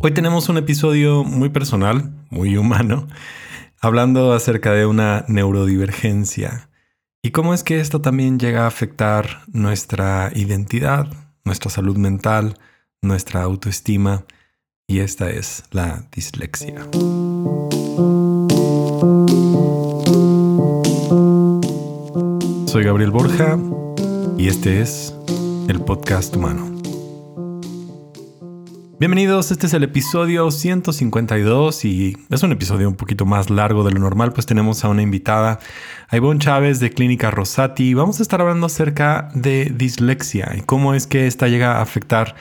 Hoy tenemos un episodio muy personal, muy humano, hablando acerca de una neurodivergencia y cómo es que esto también llega a afectar nuestra identidad, nuestra salud mental, nuestra autoestima y esta es la dislexia. Soy Gabriel Borja y este es el podcast humano. Bienvenidos, este es el episodio 152 y es un episodio un poquito más largo de lo normal, pues tenemos a una invitada, a Ivonne Chávez de Clínica Rosati. Vamos a estar hablando acerca de dislexia y cómo es que esta llega a afectar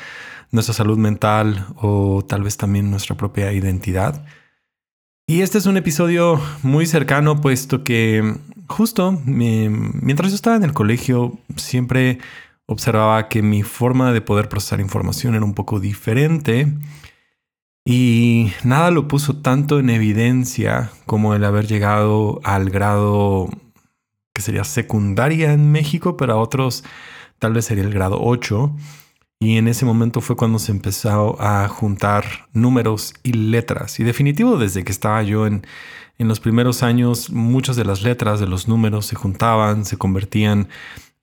nuestra salud mental o tal vez también nuestra propia identidad. Y este es un episodio muy cercano, puesto que justo mientras yo estaba en el colegio siempre observaba que mi forma de poder procesar información era un poco diferente y nada lo puso tanto en evidencia como el haber llegado al grado que sería secundaria en México, pero a otros tal vez sería el grado 8. Y en ese momento fue cuando se empezó a juntar números y letras. Y definitivo, desde que estaba yo en, en los primeros años, muchas de las letras de los números se juntaban, se convertían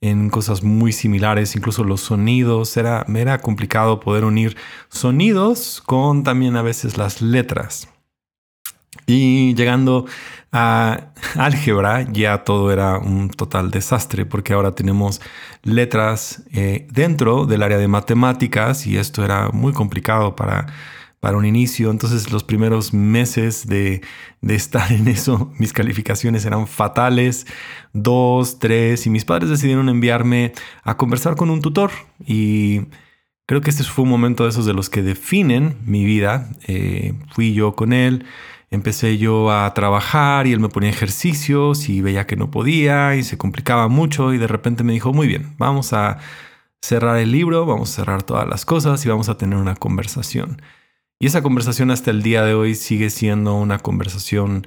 en cosas muy similares, incluso los sonidos, era, era complicado poder unir sonidos con también a veces las letras. Y llegando a álgebra, ya todo era un total desastre, porque ahora tenemos letras eh, dentro del área de matemáticas y esto era muy complicado para para un inicio. Entonces los primeros meses de, estar en eso, mis calificaciones eran fatales, dos, tres, y mis padres decidieron enviarme a conversar con un tutor. Y creo que este fue un momento de esos de los que definen mi vida. Eh, fui yo con él. Empecé yo a trabajar y él me ponía ejercicios y veía que no podía y se complicaba mucho y de repente me dijo, muy bien, vamos a cerrar el libro, vamos a cerrar todas las cosas y vamos a tener una conversación. Y esa conversación hasta el día de hoy sigue siendo una conversación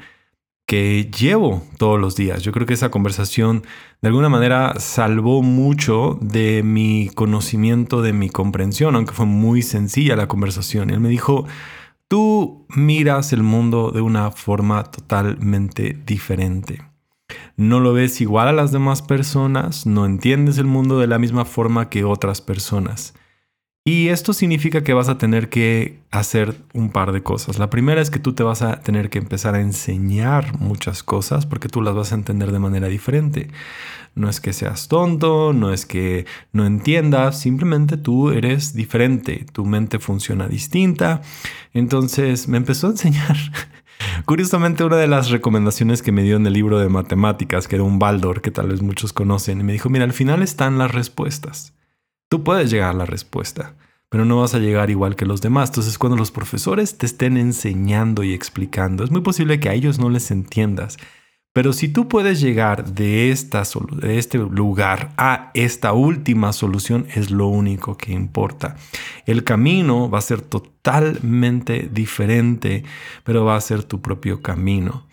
que llevo todos los días. Yo creo que esa conversación de alguna manera salvó mucho de mi conocimiento, de mi comprensión, aunque fue muy sencilla la conversación. Él me dijo, tú miras el mundo de una forma totalmente diferente. No lo ves igual a las demás personas, no entiendes el mundo de la misma forma que otras personas. Y esto significa que vas a tener que hacer un par de cosas. La primera es que tú te vas a tener que empezar a enseñar muchas cosas porque tú las vas a entender de manera diferente. No es que seas tonto, no es que no entiendas, simplemente tú eres diferente, tu mente funciona distinta. Entonces me empezó a enseñar. Curiosamente, una de las recomendaciones que me dio en el libro de matemáticas, que era un Baldor, que tal vez muchos conocen, me dijo, mira, al final están las respuestas. Tú puedes llegar a la respuesta, pero no vas a llegar igual que los demás. Entonces, cuando los profesores te estén enseñando y explicando, es muy posible que a ellos no les entiendas. Pero si tú puedes llegar de, esta, de este lugar a esta última solución, es lo único que importa. El camino va a ser totalmente diferente, pero va a ser tu propio camino.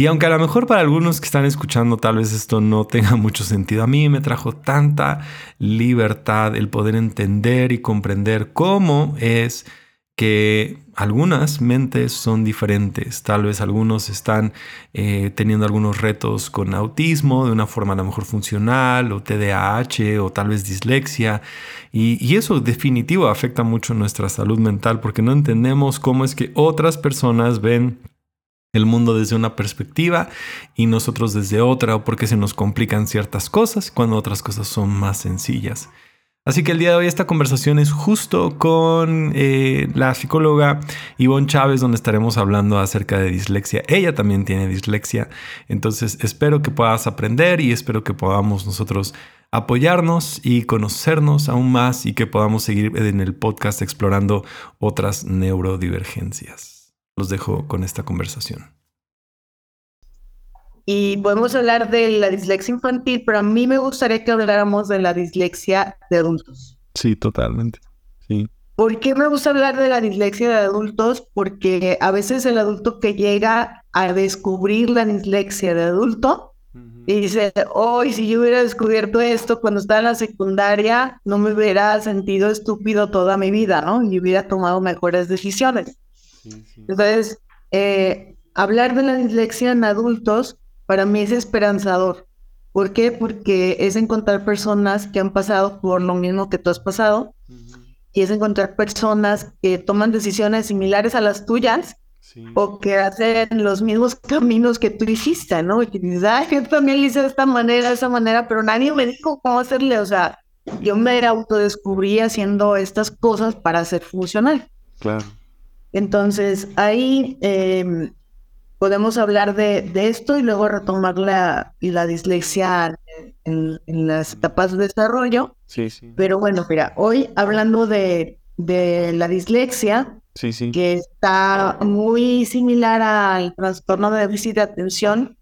Y aunque a lo mejor para algunos que están escuchando tal vez esto no tenga mucho sentido, a mí me trajo tanta libertad el poder entender y comprender cómo es que algunas mentes son diferentes. Tal vez algunos están eh, teniendo algunos retos con autismo de una forma a lo mejor funcional o TDAH o tal vez dislexia. Y, y eso definitivo afecta mucho nuestra salud mental porque no entendemos cómo es que otras personas ven el mundo desde una perspectiva y nosotros desde otra o porque se nos complican ciertas cosas cuando otras cosas son más sencillas. Así que el día de hoy esta conversación es justo con eh, la psicóloga Ivonne Chávez, donde estaremos hablando acerca de dislexia. Ella también tiene dislexia, entonces espero que puedas aprender y espero que podamos nosotros apoyarnos y conocernos aún más y que podamos seguir en el podcast explorando otras neurodivergencias los dejo con esta conversación. Y podemos hablar de la dislexia infantil, pero a mí me gustaría que habláramos de la dislexia de adultos. Sí, totalmente. Sí. ¿Por qué me gusta hablar de la dislexia de adultos? Porque a veces el adulto que llega a descubrir la dislexia de adulto Y dice, hoy si yo hubiera descubierto esto cuando estaba en la secundaria, no me hubiera sentido estúpido toda mi vida, ¿no? Y hubiera tomado mejores decisiones. Entonces, eh, hablar de la dislexia en adultos para mí es esperanzador. ¿Por qué? Porque es encontrar personas que han pasado por lo mismo que tú has pasado y es encontrar personas que toman decisiones similares a las tuyas o que hacen los mismos caminos que tú hiciste, ¿no? Y que dices, ay, yo también hice de esta manera, de esa manera, pero nadie me dijo cómo hacerle, o sea, yo me autodescubrí haciendo estas cosas para ser funcional. Claro. Entonces, ahí em, podemos hablar de, esto y luego retomar la, la dislexia en, las etapas de desarrollo. Sí, sí. Pero bueno, mira, hoy hablando de, de la dislexia, sí, sí. que está muy similar al trastorno de déficit de atención,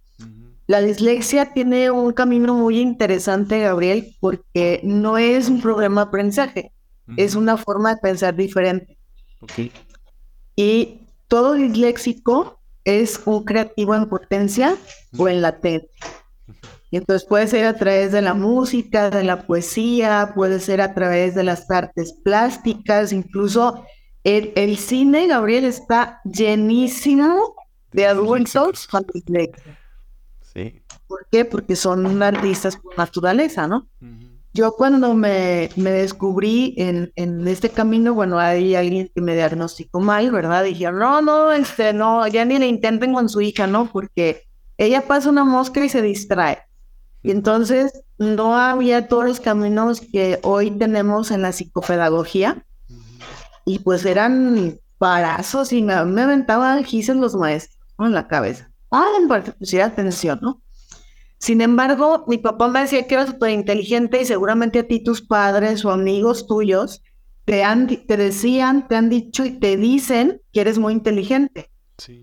la dislexia tiene un camino muy interesante, Gabriel, porque no es un problema de aprendizaje, es una forma de pensar diferente. Okay. Y todo disléxico es un creativo en potencia o en latente. Y entonces puede ser a través de la música, de la poesía, puede ser a través de las artes plásticas, incluso el, el cine, Gabriel, está llenísimo de adultos con. Sí. ¿Por qué? Porque son artistas por naturaleza, ¿no? Yo cuando me, me descubrí en, en, este camino, bueno, hay alguien que me diagnosticó mal, ¿verdad? Dije, no, no, este, no, ya ni le intenten con su hija, ¿no? Porque ella pasa una mosca y se distrae. Y entonces no había todos los caminos que hoy tenemos en la psicopedagogía. Y pues eran parazos y me, me aventaban gises los maestros en la cabeza. Ah, en parte, pues atención, ¿no? Sin embargo, mi papá me decía que era súper inteligente y seguramente a ti tus padres o amigos tuyos te, han, te decían, te han dicho y te dicen que eres muy inteligente.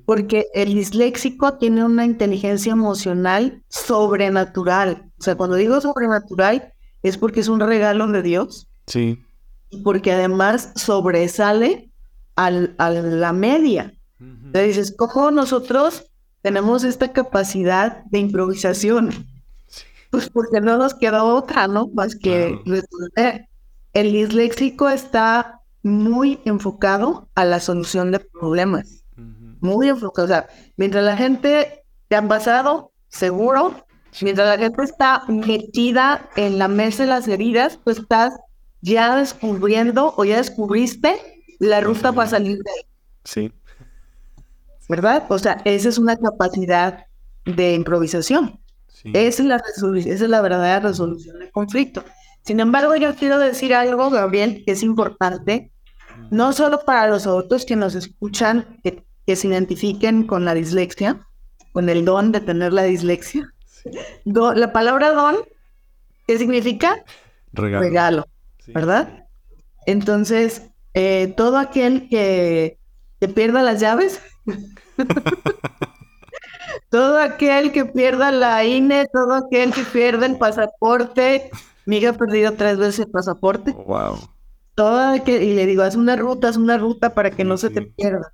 Porque el disléxico tiene una inteligencia emocional sobrenatural. O sea, cuando digo sobrenatural es porque es un regalo de Dios. Sí. Y porque además sobresale al, a la media. Te dices, ¿cómo nosotros tenemos esta capacidad de improvisación. Pues porque no nos queda otra, ¿no? Más que resolver. El disléxico está muy enfocado a la solución de problemas. Muy enfocado. O sea, mientras la gente te han pasado, seguro, mientras la gente está metida en la mesa de las heridas, pues estás ya descubriendo o ya descubriste la ruta para salir de ahí. Sí. ¿Verdad? O sea, esa es una capacidad de improvisación. Esa, es la esa es la verdadera resolución del conflicto. Sin embargo, yo quiero decir algo, Gabriel, que es importante, no solo para los adultos que nos escuchan, que, se identifiquen con la dislexia, con el don de tener la dislexia. la palabra don, ¿qué significa? Regalo. ¿verdad? Entonces, eh, todo aquel que, que pierda las llaves, todo aquel que pierda la INE, todo aquel que pierda el pasaporte, mi hija ha perdido tres veces el pasaporte. Wow. Todo que, y le digo, haz una ruta, haz una ruta para que no se te pierda.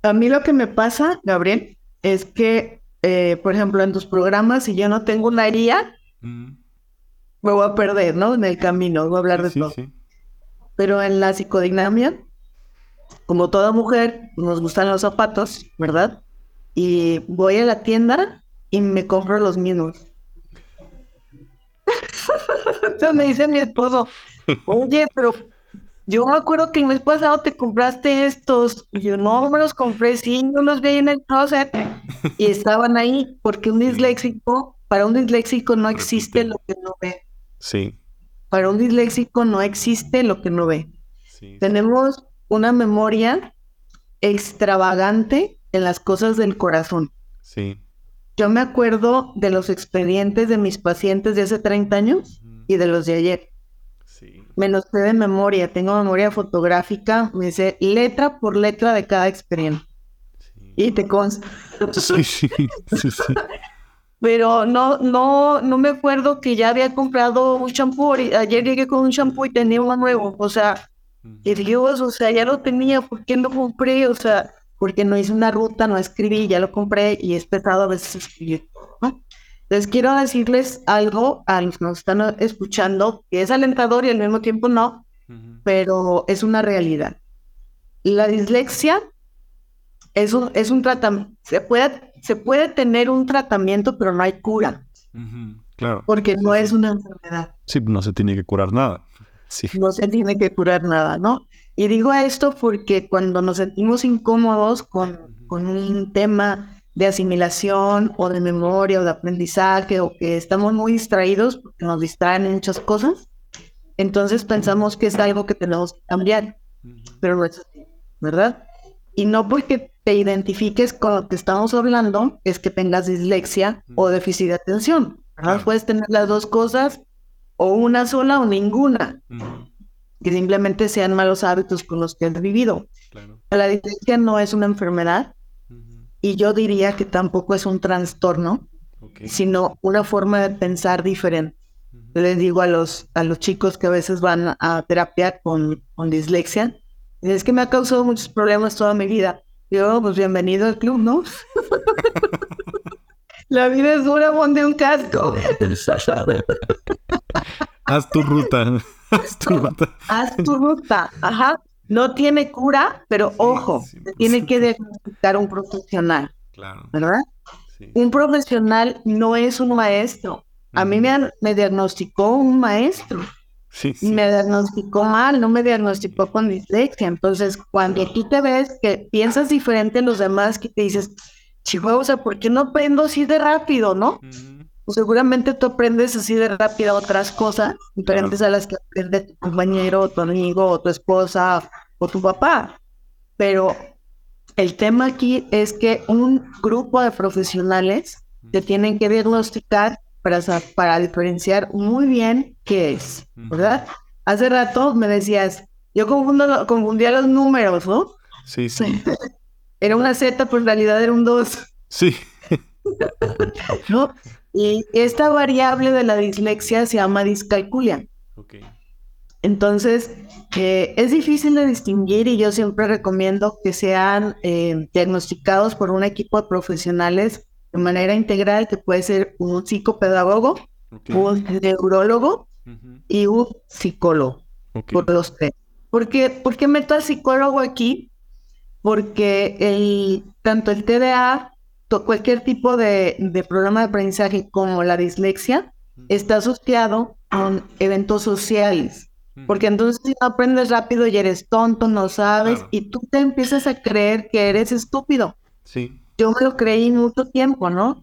A mí lo que me pasa, Gabriel, es que, eh, por ejemplo, en tus programas, si yo no tengo una herida, me voy a perder, ¿no? En el camino, voy a hablar de todo. Pero en la psicodinamia, como toda mujer, nos gustan los zapatos, ¿verdad? Y voy a la tienda y me compro los mismos. Entonces me dice mi esposo, oye, pero yo me acuerdo que el mes pasado te compraste estos. Y yo no me los compré, sí, no los vi en el closet. Y estaban ahí, porque un disléxico, para un disléxico no existe lo que no ve. Sí. Para un disléxico no existe lo que no ve. Sí. Tenemos una memoria extravagante en las cosas del corazón. Sí. Yo me acuerdo de los expedientes de mis pacientes de hace 30 años y de los de ayer. Sí. Me los sé de memoria, tengo memoria fotográfica, me sé letra por letra de cada expediente. Sí. Y te consta. Sí, sí, sí, sí. Pero no, no, no me acuerdo que ya había comprado un shampoo. Ayer llegué con un shampoo y tenía uno nuevo. O sea, y Dios, o sea, ya lo tenía, ¿por qué lo compré? O sea, porque no hice una ruta, no escribí, ya lo compré y es pesado a veces escribir. Les quiero decirles algo a los que nos están escuchando, que es alentador y al mismo tiempo no, pero es una realidad. La dislexia es un, es un tratamiento, se puede, se puede tener un tratamiento, pero no hay cura. Claro. Porque no es una enfermedad. Sí, no se tiene que curar nada. Sí. No se tiene que curar nada, ¿no? Y digo esto porque cuando nos sentimos incómodos con, con un tema de asimilación o de memoria o de aprendizaje o que estamos muy distraídos porque nos distraen en muchas cosas, entonces pensamos que es algo que tenemos que cambiar, pero no es así, ¿verdad? Y no porque te identifiques con lo que estamos hablando es que tengas dislexia o déficit de atención, ¿verdad? Puedes tener las dos cosas o una sola o ninguna, que simplemente sean malos hábitos con los que has vivido. La dislexia no es una enfermedad, y yo diría que tampoco es un trastorno, sino una forma de pensar diferente. Les digo a los, a los chicos que a veces van a terapia con, con dislexia, es que me ha causado muchos problemas toda mi vida. Yo, pues bienvenido al club, ¿no? La vida es dura, ponte un casco. Haz tu ruta. Haz tu ruta. Haz tu ruta. Ajá. No tiene cura, pero ojo, tiene que diagnosticar un profesional. Claro. ¿Verdad? Un profesional no es un maestro. A mí me, me, diagnosticó un maestro. Sí, Me diagnosticó mal, no me diagnosticó con dislexia. Entonces, cuando tú te ves que piensas diferente a los demás, que te dices, chihuahua, o sea, ¿por qué no aprendo así de rápido, no? Pues seguramente tú aprendes así de rápido otras cosas diferentes a las que aprende tu compañero, o tu amigo, o tu esposa, o tu papá. Pero el tema aquí es que un grupo de profesionales te tienen que diagnosticar para, para diferenciar muy bien qué es, ¿verdad? Hace rato me decías, yo confundo, confundía los números, ¿no? Sí, sí. Era una Z, pero en realidad era un 2. Sí. ¿No? Y esta variable de la dislexia se llama discalculia. Okay. Entonces, eh, es difícil de distinguir y yo siempre recomiendo que sean eh, diagnosticados por un equipo de profesionales de manera integral, que puede ser un psicopedagogo, un neurólogo y un psicólogo, por los tres. ¿Por qué, meto al psicólogo aquí? Porque el, tanto el TDA, cualquier tipo de, de programa de aprendizaje como la dislexia, está asociado con eventos sociales. Porque entonces si no aprendes rápido y eres tonto, no sabes, y tú te empiezas a creer que eres estúpido. Sí. Yo me lo creí mucho tiempo, ¿no?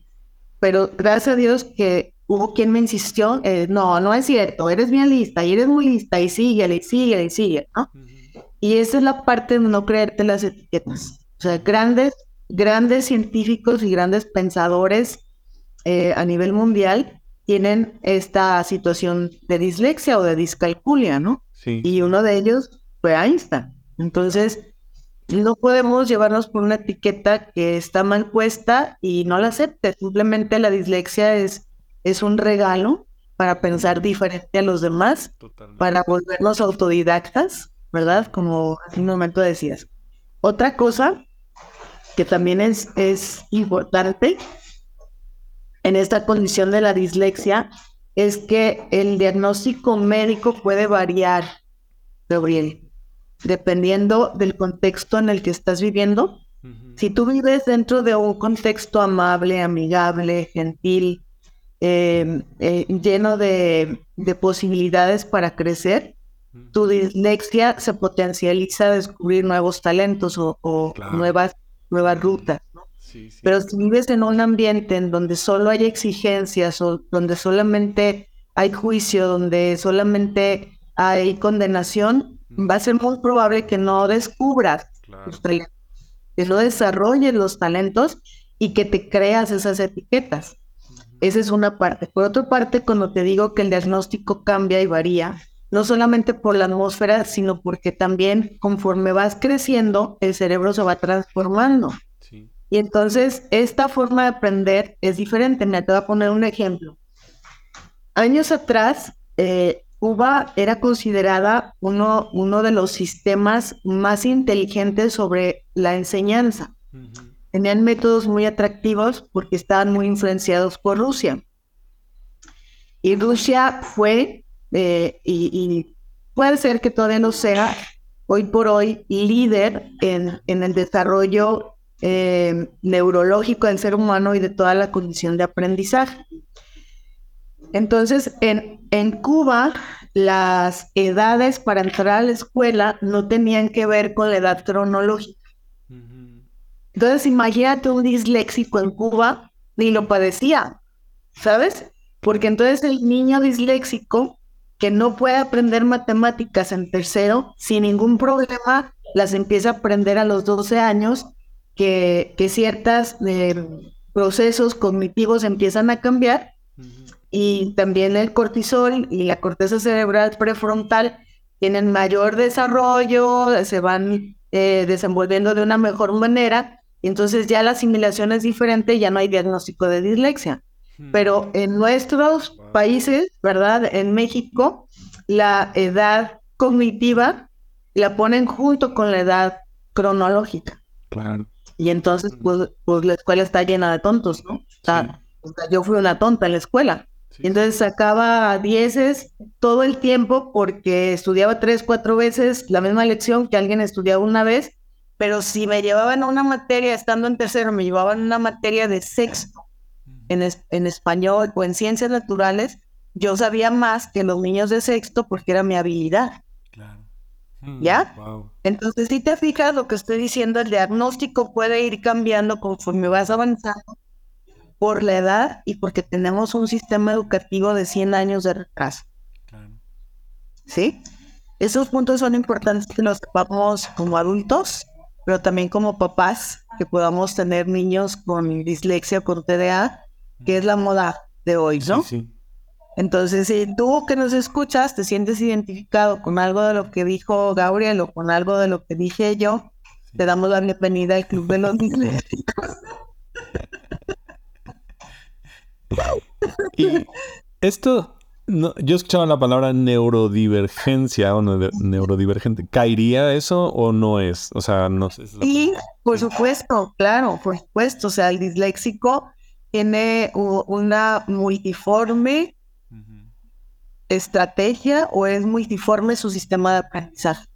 Pero gracias a Dios que hubo quien me insistió, eh, no, no es cierto, eres bien lista y eres muy lista y sigue, y sigue, y sigue, ¿no? Y esa es la parte de no creerte las etiquetas. O sea, grandes, grandes científicos y grandes pensadores eh, a nivel mundial tienen esta situación de dislexia o de discalculia, ¿no? Sí. Y uno de ellos fue Einstein. Entonces, no podemos llevarnos por una etiqueta que está mal puesta y no la acepte. Simplemente la dislexia es, es un regalo para pensar diferente a los demás, para volvernos autodidactas, ¿verdad? Como hace un momento decías. Otra cosa que también es, es importante en esta condición de la dislexia es que el diagnóstico médico puede variar, Gabriel, dependiendo del contexto en el que estás viviendo. Si tú vives dentro de un contexto amable, amigable, gentil, em, eh, lleno de, posibilidades para crecer, tu dislexia se potencializa a descubrir nuevos talentos o, nuevas, nuevas rutas. Pero si vives en un ambiente en donde solo hay exigencias o donde solamente hay juicio, donde solamente hay condenación, va a ser muy probable que no descubras que no desarrolles los talentos y que te creas esas etiquetas. Esa es una parte. Por otra parte, cuando te digo que el diagnóstico cambia y varía, no solamente por la atmósfera, sino porque también conforme vas creciendo, el cerebro se va transformando. Y entonces esta forma de aprender es diferente. Me te voy a poner un ejemplo. Años atrás, eh, Cuba era considerada uno, uno de los sistemas más inteligentes sobre la enseñanza. Tenían métodos muy atractivos porque estaban muy influenciados por Rusia. Y Rusia fue, eh, y, puede ser que todavía no sea, hoy por hoy, líder en, en el desarrollo eh, neurológico del ser humano y de toda la condición de aprendizaje. Entonces, en, en Cuba, las edades para entrar a la escuela no tenían que ver con la edad cronológica. Entonces, imagínate un disléxico en Cuba, ni lo padecía, ¿sabes? Porque entonces el niño disléxico que no puede aprender matemáticas en tercero, sin ningún problema, las empieza a aprender a los 12 años, que, que ciertos eh, procesos cognitivos empiezan a cambiar y también el cortisol y la corteza cerebral prefrontal tienen mayor desarrollo, se van eh, desenvolviendo de una mejor manera, y entonces ya la asimilación es diferente, ya no hay diagnóstico de dislexia. Hmm. Pero en nuestros países, ¿verdad? En México, la edad cognitiva la ponen junto con la edad cronológica. Claro. Y entonces, hmm. pues, pues la escuela está llena de tontos, ¿no? yo fui una tonta en la escuela. Entonces sacaba dieces todo el tiempo porque estudiaba tres, cuatro veces la misma lección que alguien estudiaba una vez, pero si me llevaban a una materia estando en tercero, me llevaban a una materia de sexto en, en español o en ciencias naturales, yo sabía más que los niños de sexto porque era mi habilidad. Claro. Hmm, ¿Ya? Entonces, si te fijas lo que estoy diciendo, el diagnóstico puede ir cambiando conforme vas avanzando por la edad y porque tenemos un sistema educativo de 100 años de retraso. ¿Sí? Esos puntos son importantes que los sepamos como adultos, pero también como papás, que podamos tener niños con dislexia o con TDA, que es la moda de hoy, ¿no? Sí, Entonces, si tú que nos escuchas te sientes identificado con algo de lo que dijo Gabriel o con algo de lo que dije yo, te damos la bienvenida al Club de los Disléxicos. Y esto, no, yo escuchaba la palabra neurodivergencia o neurodivergente. ¿Caería eso o no es? O sea, no sé. Sí, por supuesto, claro, por supuesto. O sea, el disléxico tiene una multiforme estrategia o es multiforme su sistema de aprendizaje.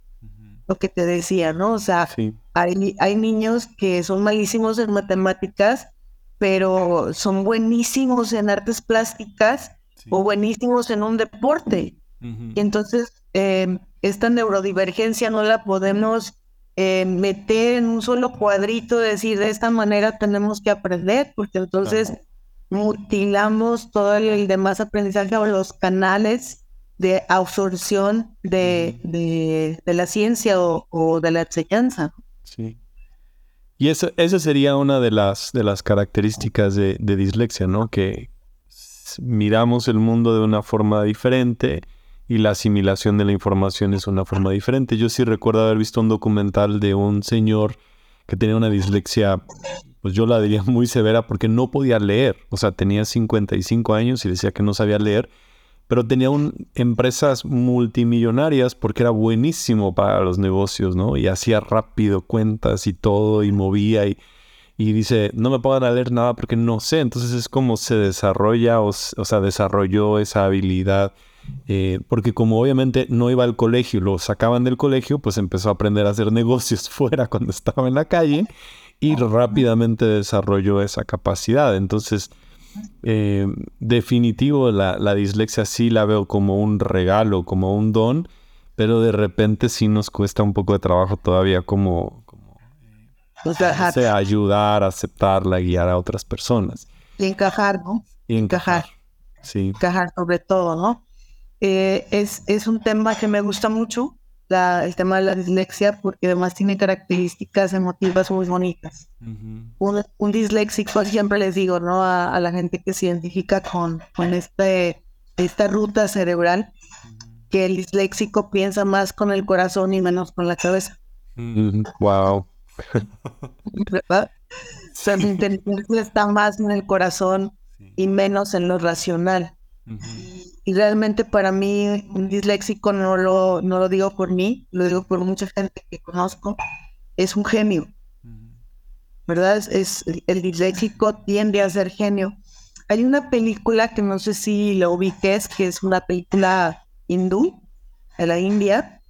Lo que te decía, ¿no? O sea, hay, hay niños que son malísimos en matemáticas pero son buenísimos en artes plásticas o buenísimos en un deporte. Y entonces em, esta neurodivergencia no la podemos eh, meter en un solo cuadrito, decir de esta manera tenemos que aprender, porque entonces mutilamos todo el, demás aprendizaje o los canales de absorción de, de, la ciencia o, o, de la enseñanza. Sí. Y eso, esa sería una de las, de las características de, dislexia, ¿no? Que miramos el mundo de una forma diferente y la asimilación de la información es una forma diferente. Yo sí recuerdo haber visto un documental de un señor que tenía una dislexia, pues yo la diría muy severa porque no podía leer. O sea, tenía 55 años y decía que no sabía leer pero tenía un, empresas multimillonarias porque era buenísimo para los negocios, ¿no? Y hacía rápido cuentas y todo y movía y, y dice, no me puedo leer nada porque no sé. Entonces es como se desarrolla o, o sea, desarrolló esa habilidad. Eh, porque como obviamente no iba al colegio, lo sacaban del colegio, pues empezó a aprender a hacer negocios fuera cuando estaba en la calle y rápidamente desarrolló esa capacidad. Entonces, eh, definitivo, la, dislexia sí la veo como un regalo, como un don, pero de repente sí nos cuesta un poco de trabajo todavía como, como eh, ayudar, aceptarla, guiar a otras personas. Y encajar, ¿no? Y encajar. Sí. Encajar sobre todo, ¿no? Eh, es, es un tema que me gusta mucho el tema de la dislexia porque además tiene características emotivas muy bonitas. un, disléxico, siempre les digo, ¿no? A, la gente que se identifica con, con este, esta ruta cerebral, que el disléxico piensa más con el corazón y menos con la cabeza. Wow. ¿Verdad? inteligencia está más en el corazón y menos en lo racional. Y realmente para mí un disléxico no lo, no lo digo por mí, lo digo por mucha gente que conozco, es un genio. ¿Verdad? Es, el disléxico tiende a ser genio. hay una película que no sé si la ubiques, que es una película hindú de la India,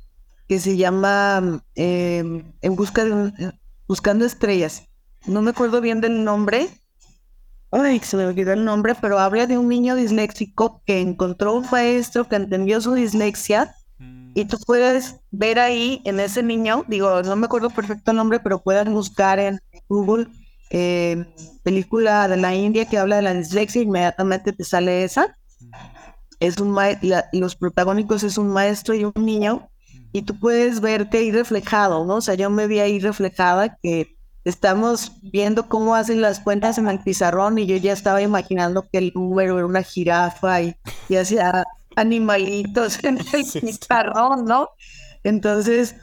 que se llama em, En busca de Buscando estrellas. No me acuerdo bien del nombre. Ay, se me olvidó el nombre, pero habla de un niño disléxico que encontró un maestro que entendió su dislexia mm. y tú puedes ver ahí en ese niño, digo, no me acuerdo perfecto el nombre, pero puedes buscar en Google eh, película de la India que habla de la dislexia, inmediatamente te sale esa. Es un los protagónicos es un maestro y un niño, y tú puedes verte ahí reflejado, ¿no? O sea, yo me vi ahí reflejada que estamos viendo cómo hacen las cuentas en el pizarrón y yo ya estaba imaginando que el número era una jirafa y, y hacía animalitos en el pizarrón, ¿no? Entonces,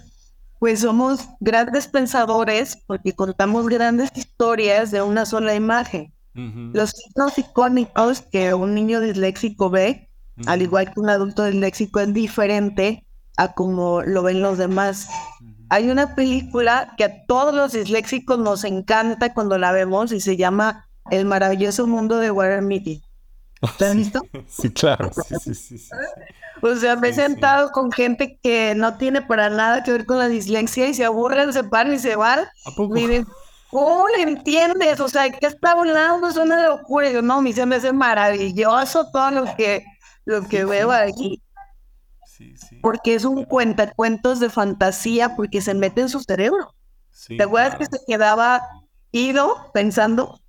pues somos grandes pensadores porque contamos grandes historias de una sola imagen. Los signos icónicos que un niño disléxico ve, al igual que un adulto disléxico, es diferente a como lo ven los demás. Hay una película que a todos los disléxicos nos encanta cuando la vemos y se llama El maravilloso mundo de Warren Mitty. ¿Te has visto? Sí, claro. Sí, sí, sí, o sea, me he sentado con gente que no tiene para nada que ver con la dislexia y se aburren, se paran y se van. ¿A poco? Miren, ¿cómo le entiendes? O sea, ¿qué está hablando? Es una locura. yo, no, mí se me hace maravilloso todo lo que, lo que veo aquí. Sí, sí. Porque es un cuentacuentos de fantasía, porque se mete en su cerebro. ¿Te acuerdas que se quedaba ido pensando?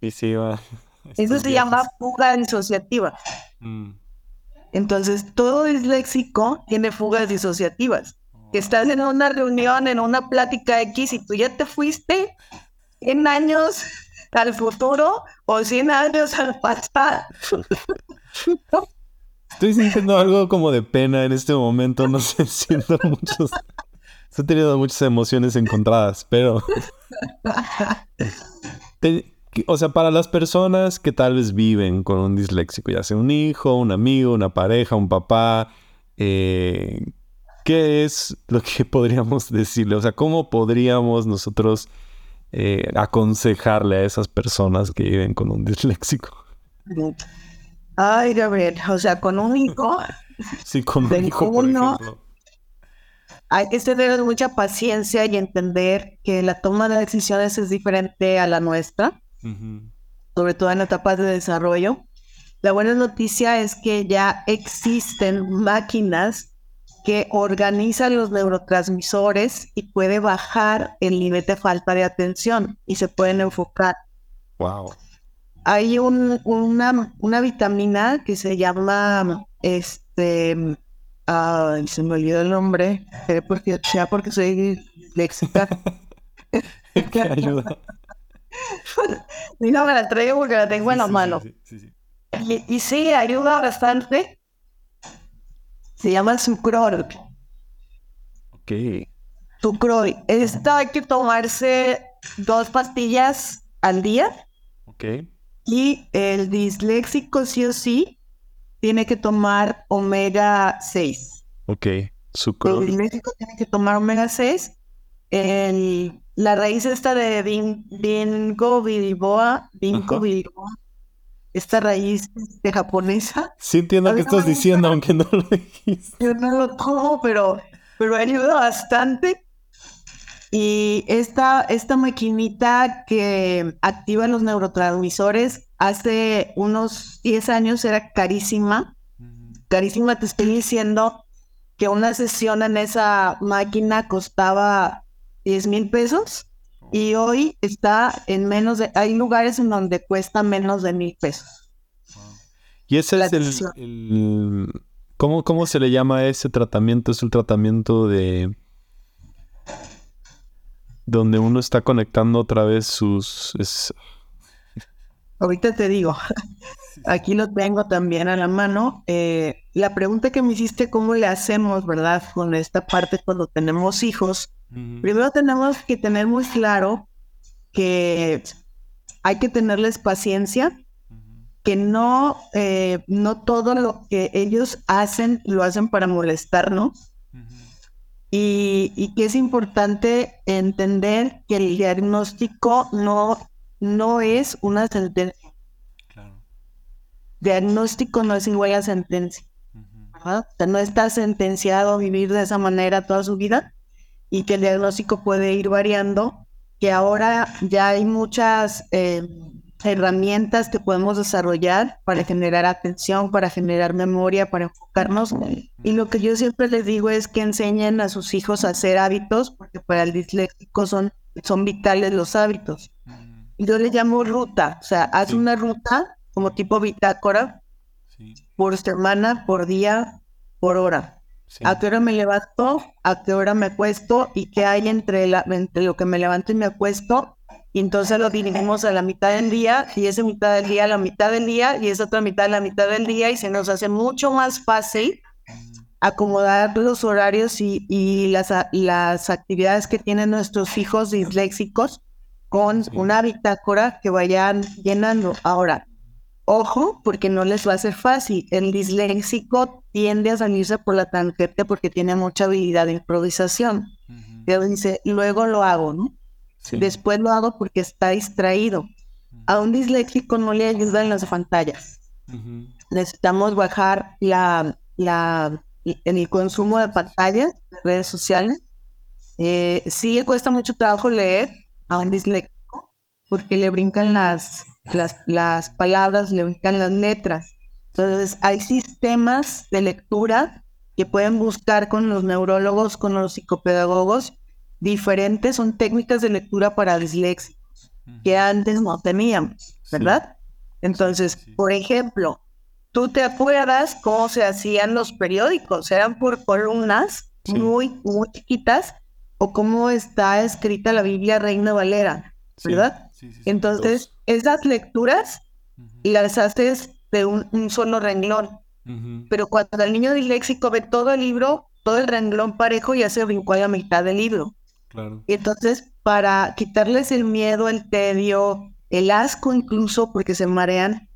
Y sí, va. Eso se llama fuga disociativa. Mm. Entonces, todo disléxico tiene fugas disociativas. Que estás en una reunión, en una plática X y tú ya te fuiste 100 años al futuro o 100 años al pasado. Estoy sintiendo algo como de pena en este momento, no sé, siento muchos... He tenido muchas emociones encontradas, pero... o sea, para las personas que tal vez viven con un disléxico, ya sea un hijo, un amigo, una pareja, un papá, eh, ¿qué es lo que podríamos decirle? O sea, ¿cómo podríamos nosotros eh, aconsejarle a esas personas que viven con un disléxico? Ay, Gabriel, o sea, con un hijo. Sí, con un hijo, por ejemplo. Hay que tener mucha paciencia y entender que la toma de decisiones es diferente a la nuestra sobre todo en etapas de desarrollo. La buena noticia es que ya existen máquinas que organizan los neurotransmisores y puede bajar el nivel de falta de atención y se pueden enfocar. Wow. Hay un, una, una, vitamina que se llama este se me olvidó el nombre, eh, porque, sea porque soy léxica. ¿Qué ayuda? no me la traigo porque la tengo en la mano. y, sí, ayuda bastante. Se llama Sucrol. Ok. Sucrol. Esta hay que tomarse dos pastillas al día. Ok. Y el disléxico sí o sí tiene que tomar omega 6. Ok. Sucrol. El disléxico tiene que tomar omega 6. El la raíz esta de Bingo Bidiboa, Bingo esta raíz de japonesa. Sí entiendo lo que estás diciendo, aunque no lo dijiste. Yo no lo tomo, pero, pero ayuda bastante. Y esta, esta maquinita que activa los neurotransmisores hace unos 10 años era carísima. Carísima, te estoy diciendo que una sesión en esa máquina costaba 10 mil pesos y hoy está en menos de, hay lugares en donde cuesta menos de mil pesos. Y ese es el, ¿cómo, ¿cómo, se le llama ese tratamiento? Es el tratamiento de donde uno está conectando otra vez sus... Ahorita te digo, aquí lo tengo también a la mano. Eh, la pregunta que me hiciste, ¿cómo le hacemos, verdad? Con esta parte cuando tenemos hijos Primero tenemos que tener muy claro que hay que tenerles paciencia, que no, eh, no todo lo que ellos hacen lo hacen para molestarnos. Y, que es importante entender que el diagnóstico no, no es una sentencia. diagnóstico no es igual a sentencia. ¿verdad? O sea, no está sentenciado a vivir de esa manera toda su vida y que el diagnóstico puede ir variando, que ahora ya hay muchas eh, herramientas que podemos desarrollar para generar atención, para generar memoria, para enfocarnos. Y lo que yo siempre les digo es que enseñen a sus hijos a hacer hábitos, porque para el disléxico son, son vitales los hábitos. Yo le llamo ruta, o sea, haz una ruta como tipo bitácora por semana, por día, por hora. ¿A qué hora me levanto? ¿A qué hora me acuesto? ¿Y qué hay entre, la, entre lo que me levanto y me acuesto? Y entonces lo dirigimos a la mitad del día y esa mitad del día a la mitad del día y esa otra mitad a la mitad del día y se nos hace mucho más fácil acomodar los horarios y, y las, las actividades que tienen nuestros hijos disléxicos con una bitácora que vayan llenando. Ahora, ojo, porque no les va a ser fácil. El disléxico tiende a salirse por la tangente porque tiene mucha habilidad de improvisación. Uh dice, luego lo hago, ¿no? Después lo hago porque está distraído. A un disléxico no le ayudan las pantallas. Necesitamos bajar la, la, el consumo de pantallas, de redes sociales. Eh, sí cuesta mucho trabajo leer a un disléxico porque le brincan las, las, las palabras, le brincan las letras. Entonces, hay sistemas de lectura que pueden buscar con los neurólogos, con los psicopedagogos, diferentes, son técnicas de lectura para disléxicos que antes no teníamos, ¿verdad? Entonces, por ejemplo, tú te acuerdas cómo se hacían los periódicos, eran por columnas muy, muy chiquitas, o cómo está escrita la Biblia Reina Valera, ¿verdad? Entonces, esas lecturas las haces de un, solo renglón. Pero cuando el niño disléxico ve todo el libro, todo el renglón parejo ya se brincó a la mitad del libro. Y entonces, para quitarles el miedo, el tedio, el asco incluso, porque se marean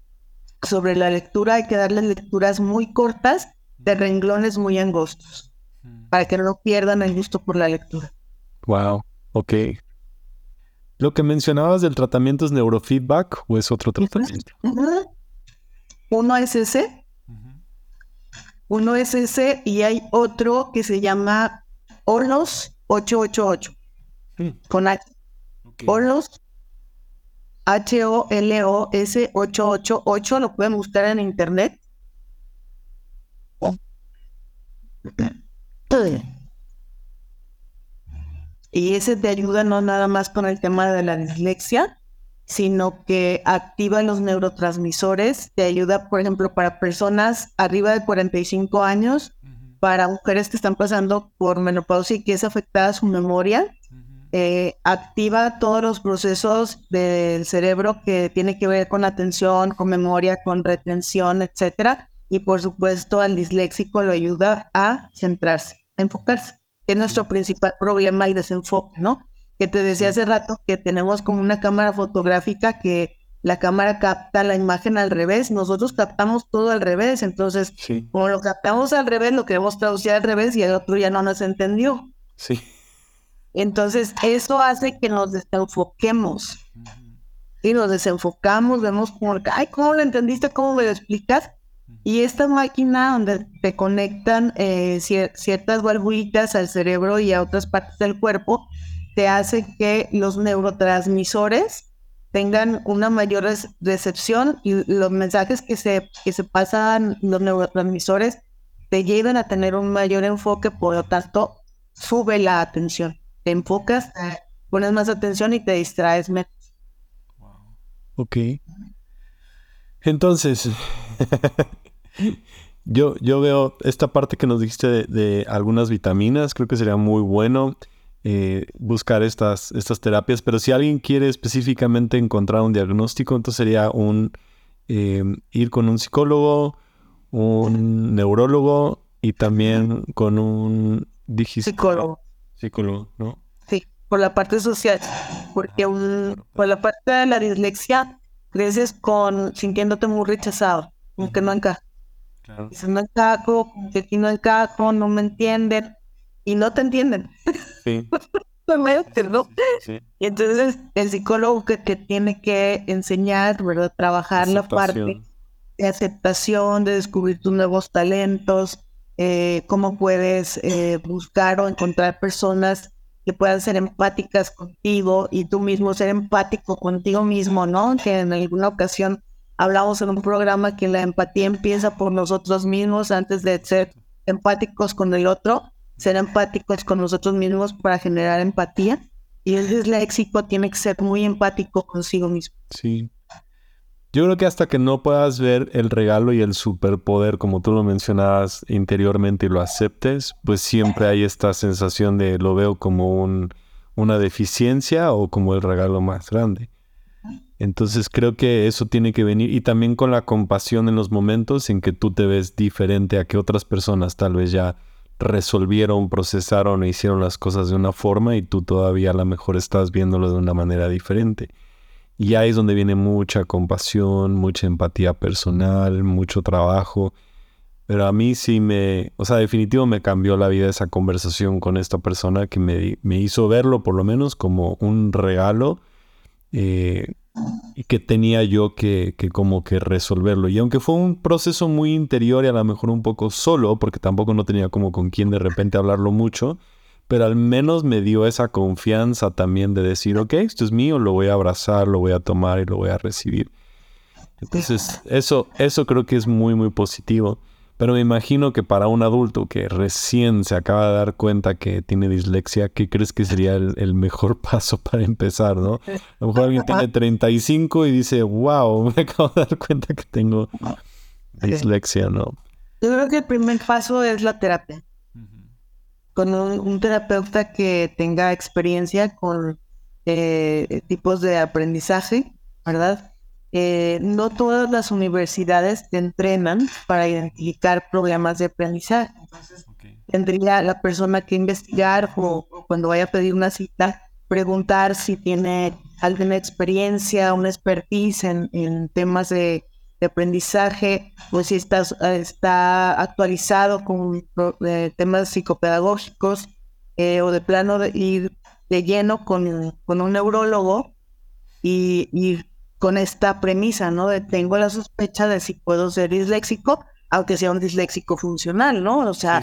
sobre la lectura, hay que darles lecturas muy cortas de renglones muy angostos, para que no pierdan el gusto por la lectura. Wow, ok. Lo que mencionabas del tratamiento es neurofeedback o es otro tratamiento? Uno es ese. Uno es ese y hay otro que se llama Ornos 888. Mm. Con H. Orlos. H-O-L-O-S 888. Lo pueden buscar en internet. Y ese te ayuda no nada más con el tema de la dislexia, sino que activa los neurotransmisores, te ayuda, por ejemplo, para personas arriba de 45 años, para mujeres que están pasando por menopausia y que es afectada su memoria, eh, activa todos los procesos del cerebro que tiene que ver con atención, con memoria, con retención, etcétera. Y por supuesto al disléxico lo ayuda a centrarse, a enfocarse, que es nuestro principal problema y desenfoque, ¿no? Que te decía hace rato que tenemos como una cámara fotográfica que la cámara capta la imagen al revés, nosotros captamos todo al revés, entonces, como lo captamos al revés, lo queremos traducir al revés y el otro ya no nos entendió. Sí. Entonces, eso hace que nos desenfoquemos. Y nos desenfocamos, vemos como, ay, ¿cómo lo entendiste? ¿Cómo me lo explicas? Y esta máquina donde te conectan eh, ciertas valvulitas al cerebro y a otras partes del cuerpo, te hace que los neurotransmisores tengan una mayor recepción y los mensajes que se, que se pasan los neurotransmisores te llevan a tener un mayor enfoque, por lo tanto, sube la atención. Te enfocas, pones más atención y te distraes menos. Ok. Entonces, yo, yo veo esta parte que nos dijiste de, de algunas vitaminas, creo que sería muy bueno. Eh, buscar estas, estas terapias, pero si alguien quiere específicamente encontrar un diagnóstico, entonces sería un eh, ir con un psicólogo, un neurólogo y también con un psicólogo. Psicólogo, ¿no? Sí, por la parte social, porque un, por la parte de la dislexia creces con sintiéndote muy rechazado, como que no encaja. Claro. Dices, no encajo, que aquí no encajo, no me entienden y no te entienden. Sí. ¿no? Y entonces el psicólogo que, tiene que enseñar, ¿verdad? Trabajar la parte de aceptación, de descubrir tus nuevos talentos, eh, cómo puedes eh, buscar o encontrar personas que puedan ser empáticas contigo y tú mismo ser empático contigo mismo, ¿no? Que en alguna ocasión hablamos en un programa que la empatía empieza por nosotros mismos antes de ser empáticos con el otro, ser empáticos con nosotros mismos para generar empatía. Y el disléxico tiene que ser muy empático consigo mismo. Sí. Yo creo que hasta que no puedas ver el regalo y el superpoder, como tú lo mencionabas interiormente y lo aceptes, pues siempre hay esta sensación de lo veo como un, una deficiencia o como el regalo más grande. Entonces creo que eso tiene que venir y también con la compasión en los momentos en que tú te ves diferente a que otras personas tal vez ya resolvieron, procesaron e hicieron las cosas de una forma y tú todavía a lo mejor estás viéndolo de una manera diferente. Y ahí es donde viene mucha compasión, mucha empatía personal, mucho trabajo. Pero a mí sí me, o sea, definitivo me cambió la vida esa conversación con esta persona que me, me hizo verlo por lo menos como un regalo eh, y que tenía yo que, que, como que resolverlo. Y aunque fue un proceso muy interior y a lo mejor un poco solo, porque tampoco no tenía como con quién de repente hablarlo mucho, pero al menos me dio esa confianza también de decir, ok, esto es mío, lo voy a abrazar, lo voy a tomar y lo voy a recibir. Entonces, eso, eso creo que es muy, muy positivo. Pero me imagino que para un adulto que recién se acaba de dar cuenta que tiene dislexia, ¿qué crees que sería el, mejor paso para empezar, no? A lo mejor alguien tiene 35 y dice, wow, me acabo de dar cuenta que tengo dislexia, ¿no? Yo creo que el primer paso es la terapia. Con un, terapeuta que tenga experiencia con eh, tipos de aprendizaje, ¿verdad? Eh, no todas las universidades te entrenan para identificar problemas de aprendizaje. Entonces, tendría la persona que investigar o, cuando vaya a pedir una cita, preguntar si tiene alguna experiencia, una expertise en, temas de, aprendizaje o si está, está actualizado con eh, temas psicopedagógicos eh, o de plano de ir de lleno con, con un neurólogo y, y con esta premisa, ¿no? De tengo la sospecha de si puedo ser disléxico, aunque sea un disléxico funcional, ¿no? O sea,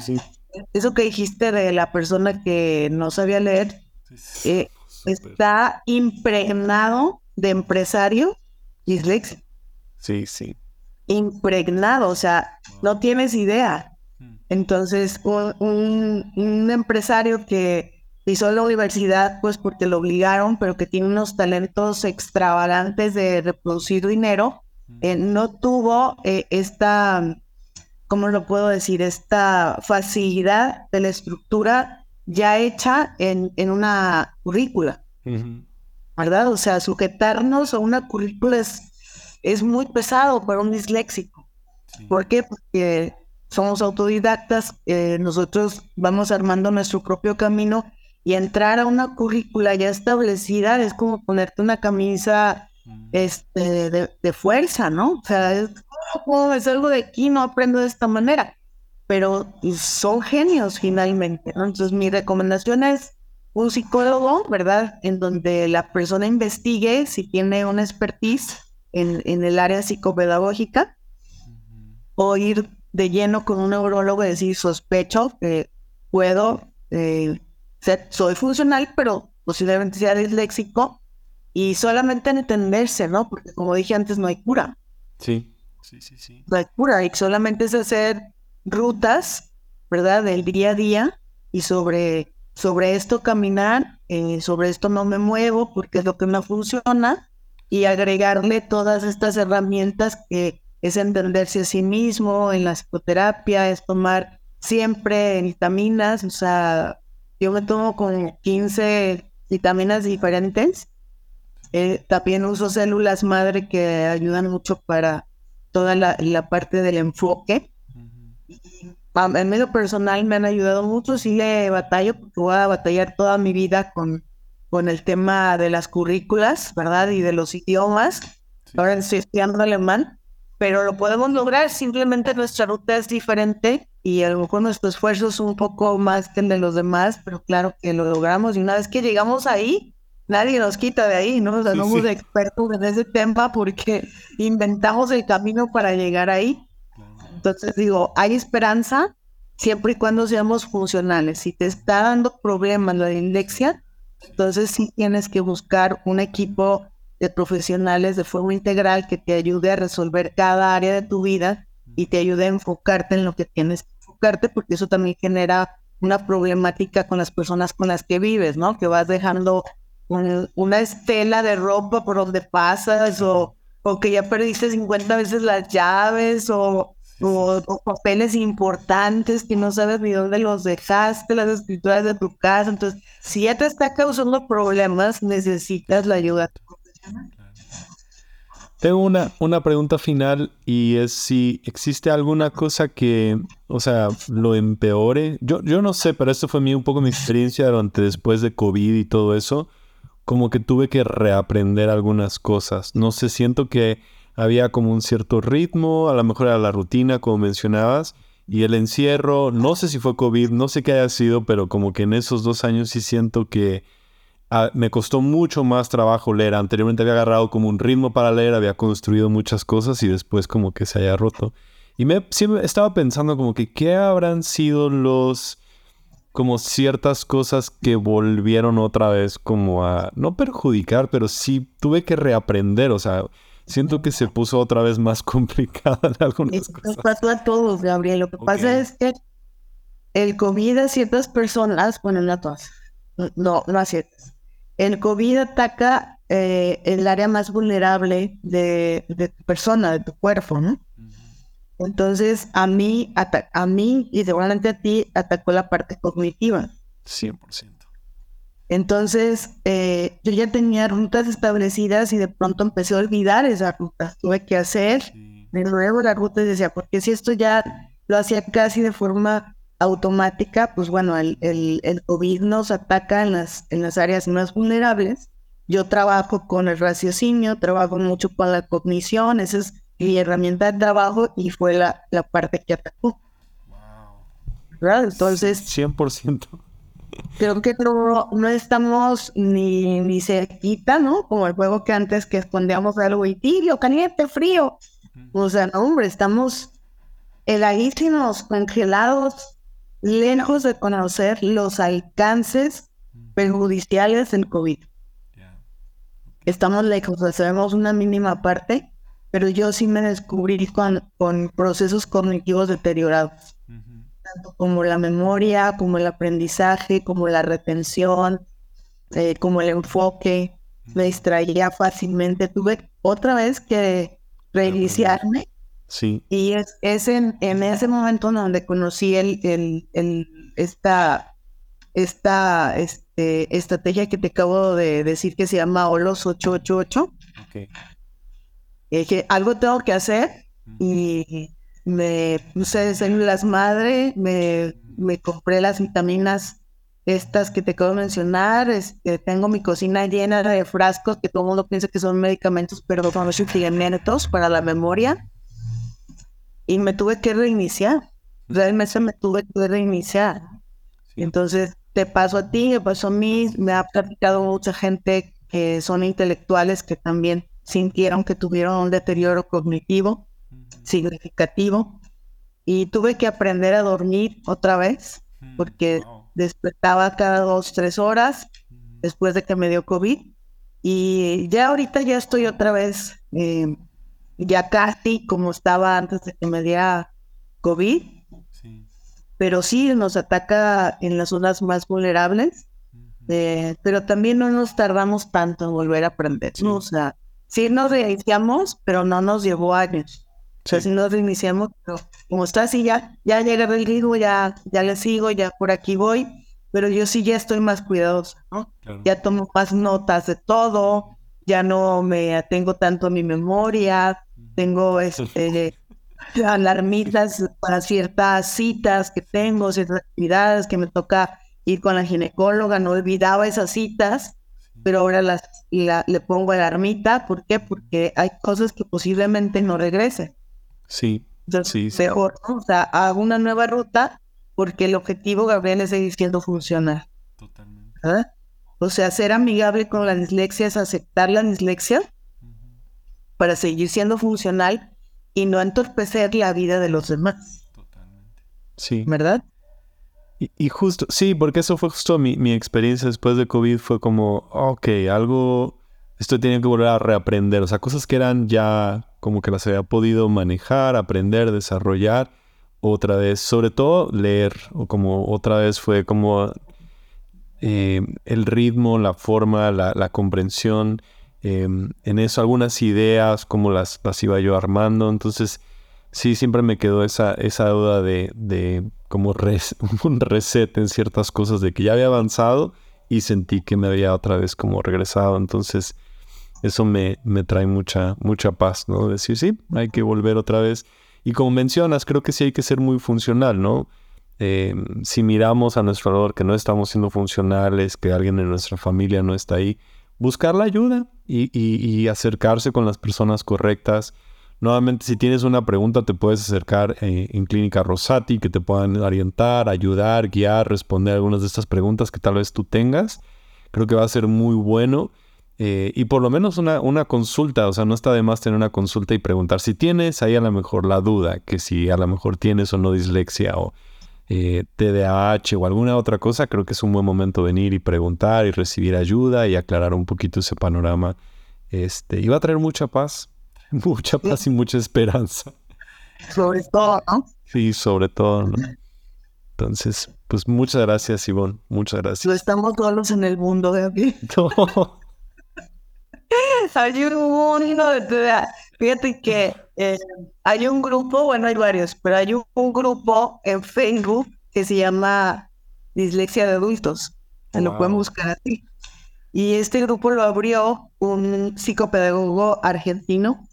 eso que dijiste de la persona que no sabía leer, eh, está impregnado de empresario disléxico. Sí, sí. Impregnado, o sea, no tienes idea. Hmm. Entonces, un, un empresario que Hizo la universidad pues porque lo obligaron, pero que tiene unos talentos extravagantes de reproducir dinero, eh, no tuvo eh, esta, ¿cómo lo puedo decir? Esta facilidad de la estructura ya hecha en, en una currícula, ¿verdad? O sea, sujetarnos a una currícula es, es muy pesado para un disléxico. ¿Por qué? Porque somos autodidactas, eh, nosotros vamos armando nuestro propio camino y entrar a una currícula ya establecida es como ponerte una camisa mm. este, de, fuerza, ¿no? O sea, es, es, algo de aquí, no aprendo de esta manera, pero son genios finalmente, ¿no? Entonces mi recomendación es un psicólogo, ¿verdad? En donde la persona investigue si tiene una expertise en, en el área psicopedagógica o ir de lleno con un neurólogo y decir, sospecho que puedo eh, soy funcional, pero posiblemente sea disléxico y solamente entenderse, ¿no? Porque como dije antes, no hay cura. Sí, sí, sí, sí. No hay cura y solamente es hacer rutas, ¿verdad? Del día a día y sobre, sobre esto caminar, eh, sobre esto no me muevo porque es lo que no funciona y agregarle todas estas herramientas que es entenderse a sí mismo en la psicoterapia, es tomar siempre vitaminas, o sea, yo me tomo con 15 vitaminas diferentes. Eh, también uso células madre que ayudan mucho para toda la, parte del enfoque. en medio personal me han ayudado mucho, sí le batallo, porque voy a batallar toda mi vida con, con el tema de las currículas, ¿verdad? Y de los idiomas. Ahora estoy estudiando alemán, pero lo podemos lograr, simplemente nuestra ruta es diferente y a lo mejor nuestro esfuerzo es un poco más que el de los demás, pero claro que lo logramos y una vez que llegamos ahí, nadie nos quita de ahí, ¿no? O sea, no somos expertos en ese tema porque inventamos el camino para llegar ahí. Entonces digo, hay esperanza siempre y cuando seamos funcionales. Si te está dando problemas la indexia, entonces sí tienes que buscar un equipo de profesionales de forma integral que te ayude a resolver cada área de tu vida y te ayude a enfocarte en lo que tienes que porque eso también genera una problemática con las personas con las que vives, ¿no? Que vas dejando una estela de ropa por donde pasas o, o que ya perdiste 50 veces las llaves o, o, papeles importantes que no sabes ni dónde los dejaste, las escrituras de tu casa. Entonces, si ya te está causando problemas, necesitas la ayuda profesional. Tengo una, una pregunta final y es si existe alguna cosa que, o sea, lo empeore. Yo, yo no sé, pero esto fue mi, un poco mi experiencia durante después de COVID y todo eso. Como que tuve que reaprender algunas cosas. No sé, siento que había como un cierto ritmo, a lo mejor era la rutina, como mencionabas, y el encierro, no sé si fue COVID, no sé qué haya sido, pero como que en esos dos años sí siento que Me costó mucho más trabajo leer. Anteriormente había agarrado como un ritmo para leer, había construido muchas cosas y después como que se haya roto. Y me siempre estaba pensando como que qué habrán sido los como ciertas cosas que volvieron otra vez como a no perjudicar, pero sí tuve que reaprender, o sea, siento que se puso otra vez más complicada en algunas cosas. pasó a todos, Gabriel. Lo que pasa es que el COVID a ciertas personas, bueno, no a todas, no, no a ciertas, el COVID ataca eh, el área más vulnerable de, tu persona, de tu cuerpo, ¿no? Entonces, a mí, a mí y seguramente a ti atacó la parte cognitiva. 100%. Entonces, eh, yo ya tenía rutas establecidas y de pronto empecé a olvidar esas rutas. Tuve que hacer de nuevo la ruta y decía, porque si esto ya lo hacía casi de forma automática, pues bueno, el, el, COVID nos ataca en las, en las áreas más vulnerables. Yo trabajo con el raciocinio, trabajo mucho con la cognición, esa es mi herramienta de trabajo y fue la, la parte que atacó. ¿Verdad? Entonces... 100%. Creo que no, no estamos ni, ni cerquita, ¿no? Como el juego que antes que escondíamos algo y tibio, caliente, frío. O sea, no, hombre, estamos heladísimos, congelados, lejos de conocer los alcances perjudiciales del COVID. Estamos lejos, sabemos una mínima parte, pero yo sí me descubrí con, con procesos cognitivos deteriorados, tanto como la memoria, como el aprendizaje, como la retención, eh, como el enfoque. Me distraía fácilmente. Tuve otra vez que reiniciarme Sí. Y es, es en, en, ese momento donde conocí el, el, el, esta, esta este, estrategia que te acabo de decir que se llama OLOS 888. Okay. que algo tengo que hacer y me puse las madre, me, me compré las vitaminas estas que te acabo de mencionar, este, tengo mi cocina llena de frascos que todo el mundo piensa que son medicamentos, pero son suplementos para la memoria y me tuve que reiniciar. Realmente me tuve que reiniciar. Entonces, te paso a ti, me pasó a mí, me ha platicado mucha gente que son intelectuales que también sintieron que tuvieron un deterioro cognitivo significativo y tuve que aprender a dormir otra vez porque despertaba cada dos, tres horas después de que me dio COVID y ya ahorita ya estoy otra vez eh, ya casi como estaba antes de que me diera COVID. Pero sí nos ataca en las zonas más vulnerables, eh, pero también no nos tardamos tanto en volver a aprender. O sea, sí nos reiniciamos, pero no nos llevó años. O sea, sí nos reiniciamos, pero como está así, ya, ya llega el ritmo, ya, ya le sigo, ya por aquí voy, pero yo sí ya estoy más cuidadosa, ¿no? Ya tomo más notas de todo, ya no me atengo tanto a mi memoria, tengo este, alarmitas para ciertas citas que tengo, ciertas actividades que me toca ir con la ginecóloga, no olvidaba esas citas, pero ahora las, le pongo alarmita, ¿por qué? Porque hay cosas que posiblemente no regresen. Sí, sí, Mejor, ¿no? O sea, hago una nueva ruta porque el objetivo, Gabriel, es seguir siendo funcional. Totalmente. O sea, ser amigable con la dislexia es aceptar la dislexia para seguir siendo funcional y no entorpecer la vida de los demás. Totalmente. Sí. ¿Verdad? Y, justo, sí, porque eso fue justo mi, mi, experiencia después de COVID, fue como, ok, algo, esto tenía que volver a reaprender, o sea, cosas que eran ya como que las había podido manejar, aprender, desarrollar, otra vez, sobre todo leer, o como otra vez fue como eh, el ritmo, la forma, la, comprensión, em, en eso algunas ideas, como las, las iba yo armando, entonces sí, siempre me quedó esa, esa duda de, de como un reset en ciertas cosas, de que ya había avanzado y sentí que me había otra vez como regresado, entonces eso me, me trae mucha, mucha paz, ¿no? Decir, sí, hay que volver otra vez. Y como mencionas, creo que sí hay que ser muy funcional, ¿no? Eh, si miramos a nuestro alrededor que no estamos siendo funcionales, que alguien en nuestra familia no está ahí, buscar la ayuda y, acercarse con las personas correctas. Nuevamente, si tienes una pregunta, te puedes acercar eh, en Clínica Rosati, que te puedan orientar, ayudar, guiar, responder algunas de estas preguntas que tal vez tú tengas. Creo que va a ser muy bueno. Eh, y por lo menos una, una, consulta, o sea, no está de más tener una consulta y preguntar si tienes ahí a lo mejor la duda, que si a lo mejor tienes o no dislexia o eh, TDAH o alguna otra cosa, creo que es un buen momento venir y preguntar y recibir ayuda y aclarar un poquito ese panorama. Este, y va a traer mucha paz, mucha paz y mucha esperanza. Sobre todo, ¿no? Sí, sobre todo, ¿no? Entonces, pues muchas gracias, Ivonne. Muchas gracias. No estamos todos en el mundo, Gaby. No. hay un Fíjate que eh, hay un grupo, bueno, hay varios, pero hay un, grupo en Facebook que se llama Dislexia de Adultos. Lo pueden buscar así. Y este grupo lo abrió un psicopedagogo argentino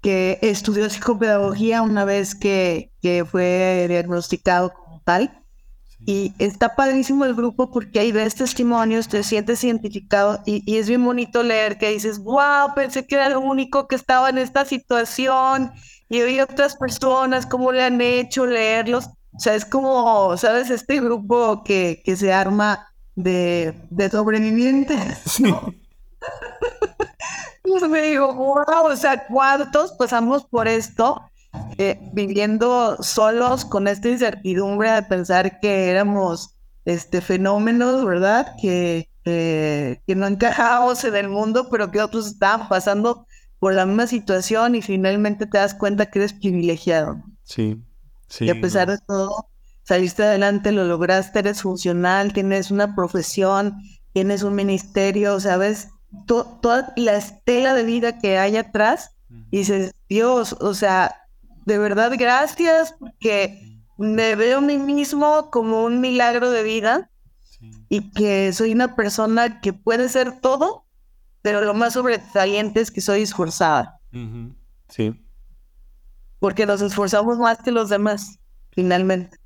que estudió psicopedagogía una vez que, que fue diagnosticado como tal y está padrísimo el grupo porque ahí ves testimonios, te sientes identificado y, es bien bonito leer que dices, wow, pensé que era el único que estaba en esta situación y oí otras personas, cómo le han hecho, leerlos. O sea, es como, ¿sabes? Este grupo que, que se arma de, de sobrevivientes. pues me digo, wow, o sea, ¿cuántos pasamos por esto? Eh, viviendo solos con esta incertidumbre de pensar que éramos este, fenómenos, ¿verdad? Que, que no encajábamos en el mundo, pero que otros estaban pasando por la misma situación y finalmente te das cuenta que eres privilegiado. Sí, sí. Y a pesar de todo, saliste adelante, lo lograste, eres funcional, tienes una profesión, tienes un ministerio, ¿sabes? toda la estela de vida que hay atrás, y dices, Dios, o sea, de verdad gracias porque me veo a mí mismo como un milagro de vida y que soy una persona que puede ser todo, pero lo más sobresaliente es que soy esforzada. Sí. Porque nos esforzamos más que los demás, finalmente.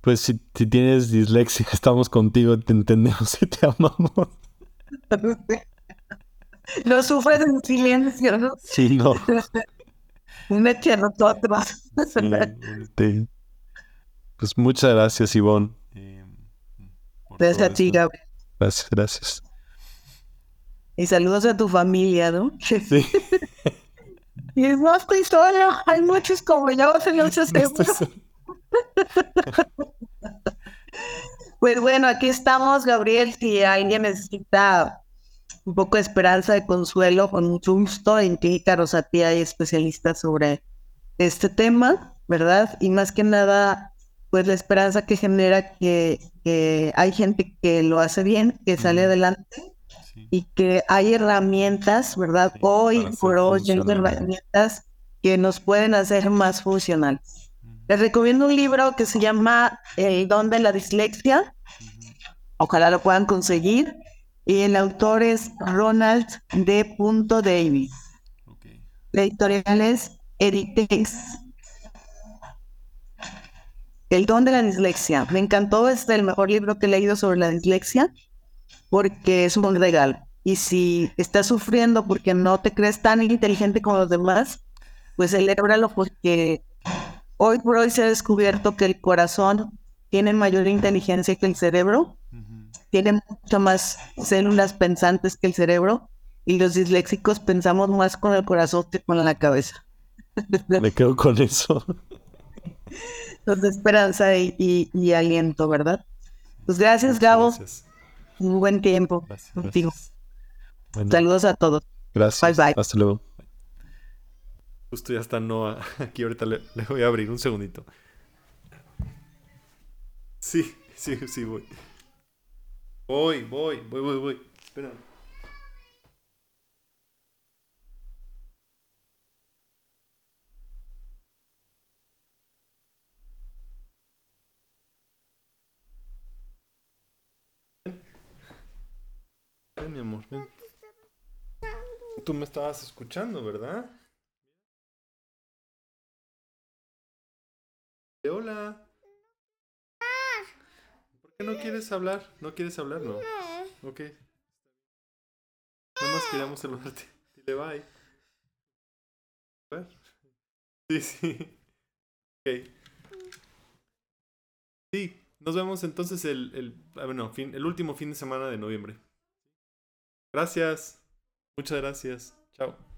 Pues si, tienes dislexia, estamos contigo, te entendemos y te amamos. no sufres en silencio, ¿no? Sí, no. Vete a nosotros. Pues muchas gracias, Ivonne. Gracias a ti, Gabriel. Gracias, gracias. Y saludos a tu familia, ¿no? Sí. y no estoy sola, hay muchos como yo, señor Pues bueno, aquí estamos, Gabriel. Si alguien necesita un poco de esperanza, de consuelo, con mucho gusto. En Clínica Rosatía hay especialistas sobre este tema, ¿verdad? Y más que nada, pues la esperanza que genera que, hay gente que lo hace bien, que sale adelante y que hay herramientas, ¿verdad? hoy por hoy hay herramientas que nos pueden hacer más funcionales. Les recomiendo un libro que se llama El don de la dislexia. Ojalá lo puedan conseguir. Y el autor es Ronald D. Davis. La editorial es Editex. El don de la dislexia. Me encantó, es el mejor libro que he leído sobre la dislexia porque es un regalo. Y si estás sufriendo porque no te crees tan inteligente como los demás, pues celébralo porque hoy por hoy se ha descubierto que el corazón tiene mayor inteligencia que el cerebro tiene mucho más células pensantes que el cerebro y los disléxicos pensamos más con el corazón que con la cabeza. Me quedo con eso. De esperanza y, aliento, ¿verdad? Pues gracias, Gabo. Un buen tiempo contigo. Saludos a todos. Gracias. Bye bye. Hasta luego. Justo ya está Noah. Aquí ahorita le, voy a abrir un segundito. Sí, sí, sí, voy. Voy, voy, voy, voy, voy. Espera. Ven, mi amor, ven. Tú me estabas escuchando, ¿verdad? Hola. ¿Por qué no quieres hablar? ¿No quieres hablar? No. Ok. Nada más queríamos saludarte. Dile bye. Sí, sí. Ok. Sí, nos vemos entonces el, el, ah, bueno, fin, el último fin de semana de noviembre. Gracias. Muchas gracias. Chao.